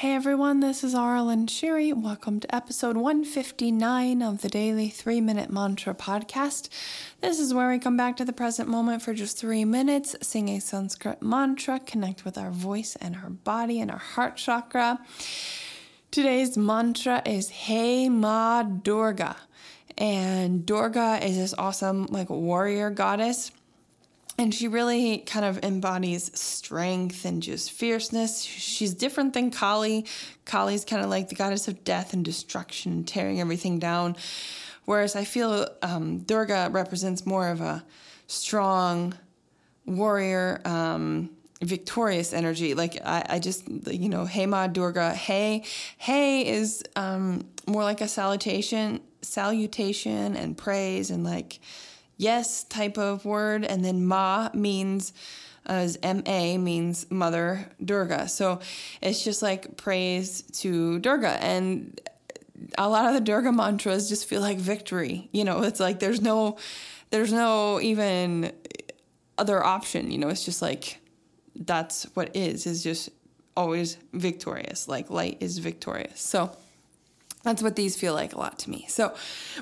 Hey everyone, this is Aaralyn Shiri. Welcome to episode 159 of the Daily 3 Minute Mantra Podcast. This is where we come back to the present moment for just three minutes, sing a Sanskrit mantra, connect with our voice and our body and our heart chakra. Today's mantra is Hey Ma Durga. And Durga is this awesome, like, warrior goddess and she really kind of embodies strength and just fierceness. She's different than Kali. Kali's kind of like the goddess of death and destruction and tearing everything down. Whereas I feel um, Durga represents more of a strong warrior, um, victorious energy. Like I, I, just, you know, Hey Ma Durga. Hey, hey is um, more like a salutation, salutation and praise and like yes type of word, and then ma means as ma means mother Durga. So it's just like praise to Durga and a lot of the Durga mantras just feel like victory. You know, it's like there's no there's no even other option, you know, it's just like that's what is is just always victorious. Like light is victorious. So that's what these feel like a lot to me. So,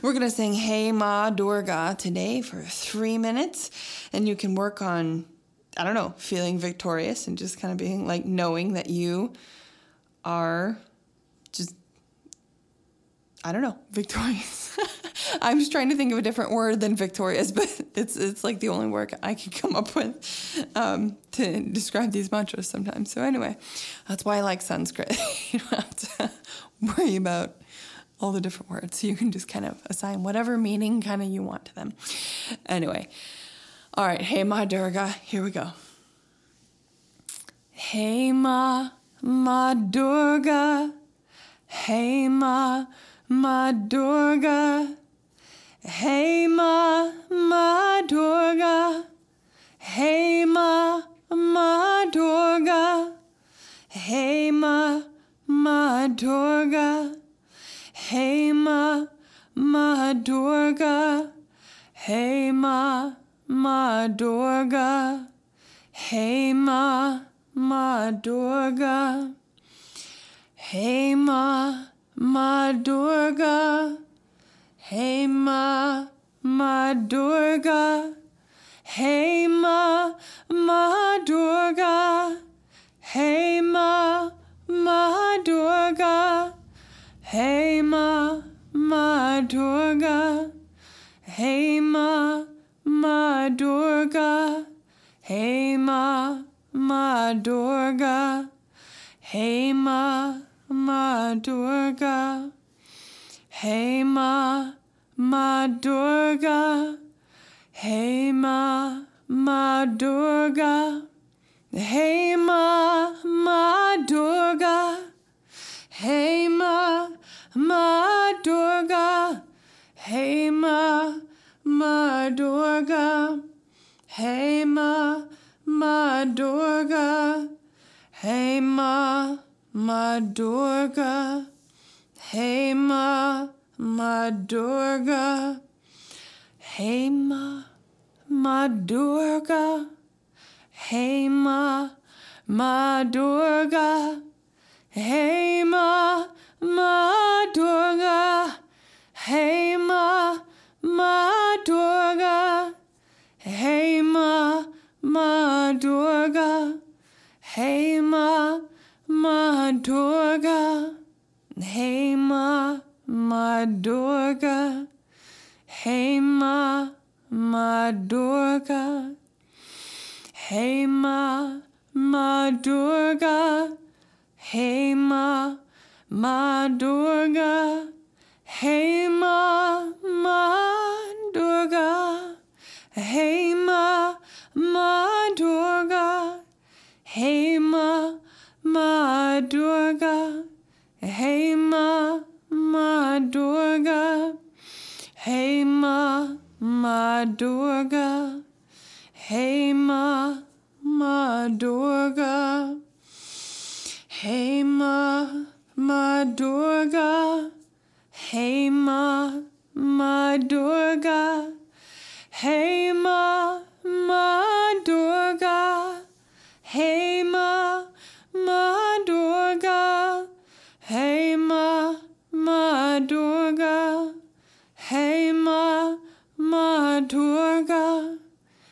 we're going to sing Hey Ma Durga today for three minutes, and you can work on, I don't know, feeling victorious and just kind of being like knowing that you are just, I don't know, victorious. I'm just trying to think of a different word than victorious, but it's it's like the only word I can come up with um, to describe these mantras sometimes. So anyway, that's why I like Sanskrit. you don't have to worry about all the different words. So you can just kind of assign whatever meaning kind of you want to them. Anyway, all right, hey Ma Durga, here we go. Hey Ma, Ma Durga, hey Ma, Ma Durga, hey Ma, Ma Durga, hey Ma, Ma Durga, hey Ma, Ma Durga. Hey Ma, Ma Durga. Hey Ma, Ma Durga. Hey Ma, Ma Durga. Hey Ma, Ma Durga. Hey Ma, Ma Durga. Hey Ma, Ma Durga. Durga. Hey Ma, Ma Durga. Hey Ma, Ma Durga. Hey Ma, Ma Durga. Hey Ma, Ma Durga. Hey Ma, Ma Durga. Hey Ma Durga, Hey Ma, Ma Durga, Hey Ma, Ma Durga, Hey Ma, Ma Durga, Hey Ma, Ma Durga, Hey Ma, Ma Durga, Hey Ma, Ma Durga, Hey Hey Ma, Ma Durga, Hey Ma, Ma Durga, Hey Ma, Ma Durga, Hey Ma, Ma Durga, Hey Ma, Ma Durga, Hey Ma, Ma Durga, Hey Ma, Ma Ma Durga, Hey Ma, Ma Durga, Hey Ma, Ma Durga. Hey Ma, Ma Durga. Hey Ma, Ma Durga. Hey Ma Durga, hey ma, ma Durga,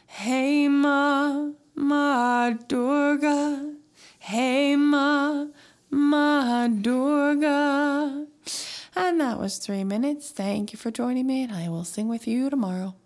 hey ma, ma Durga, hey ma, ma Durga. And that was three minutes. Thank you for joining me, and I will sing with you tomorrow.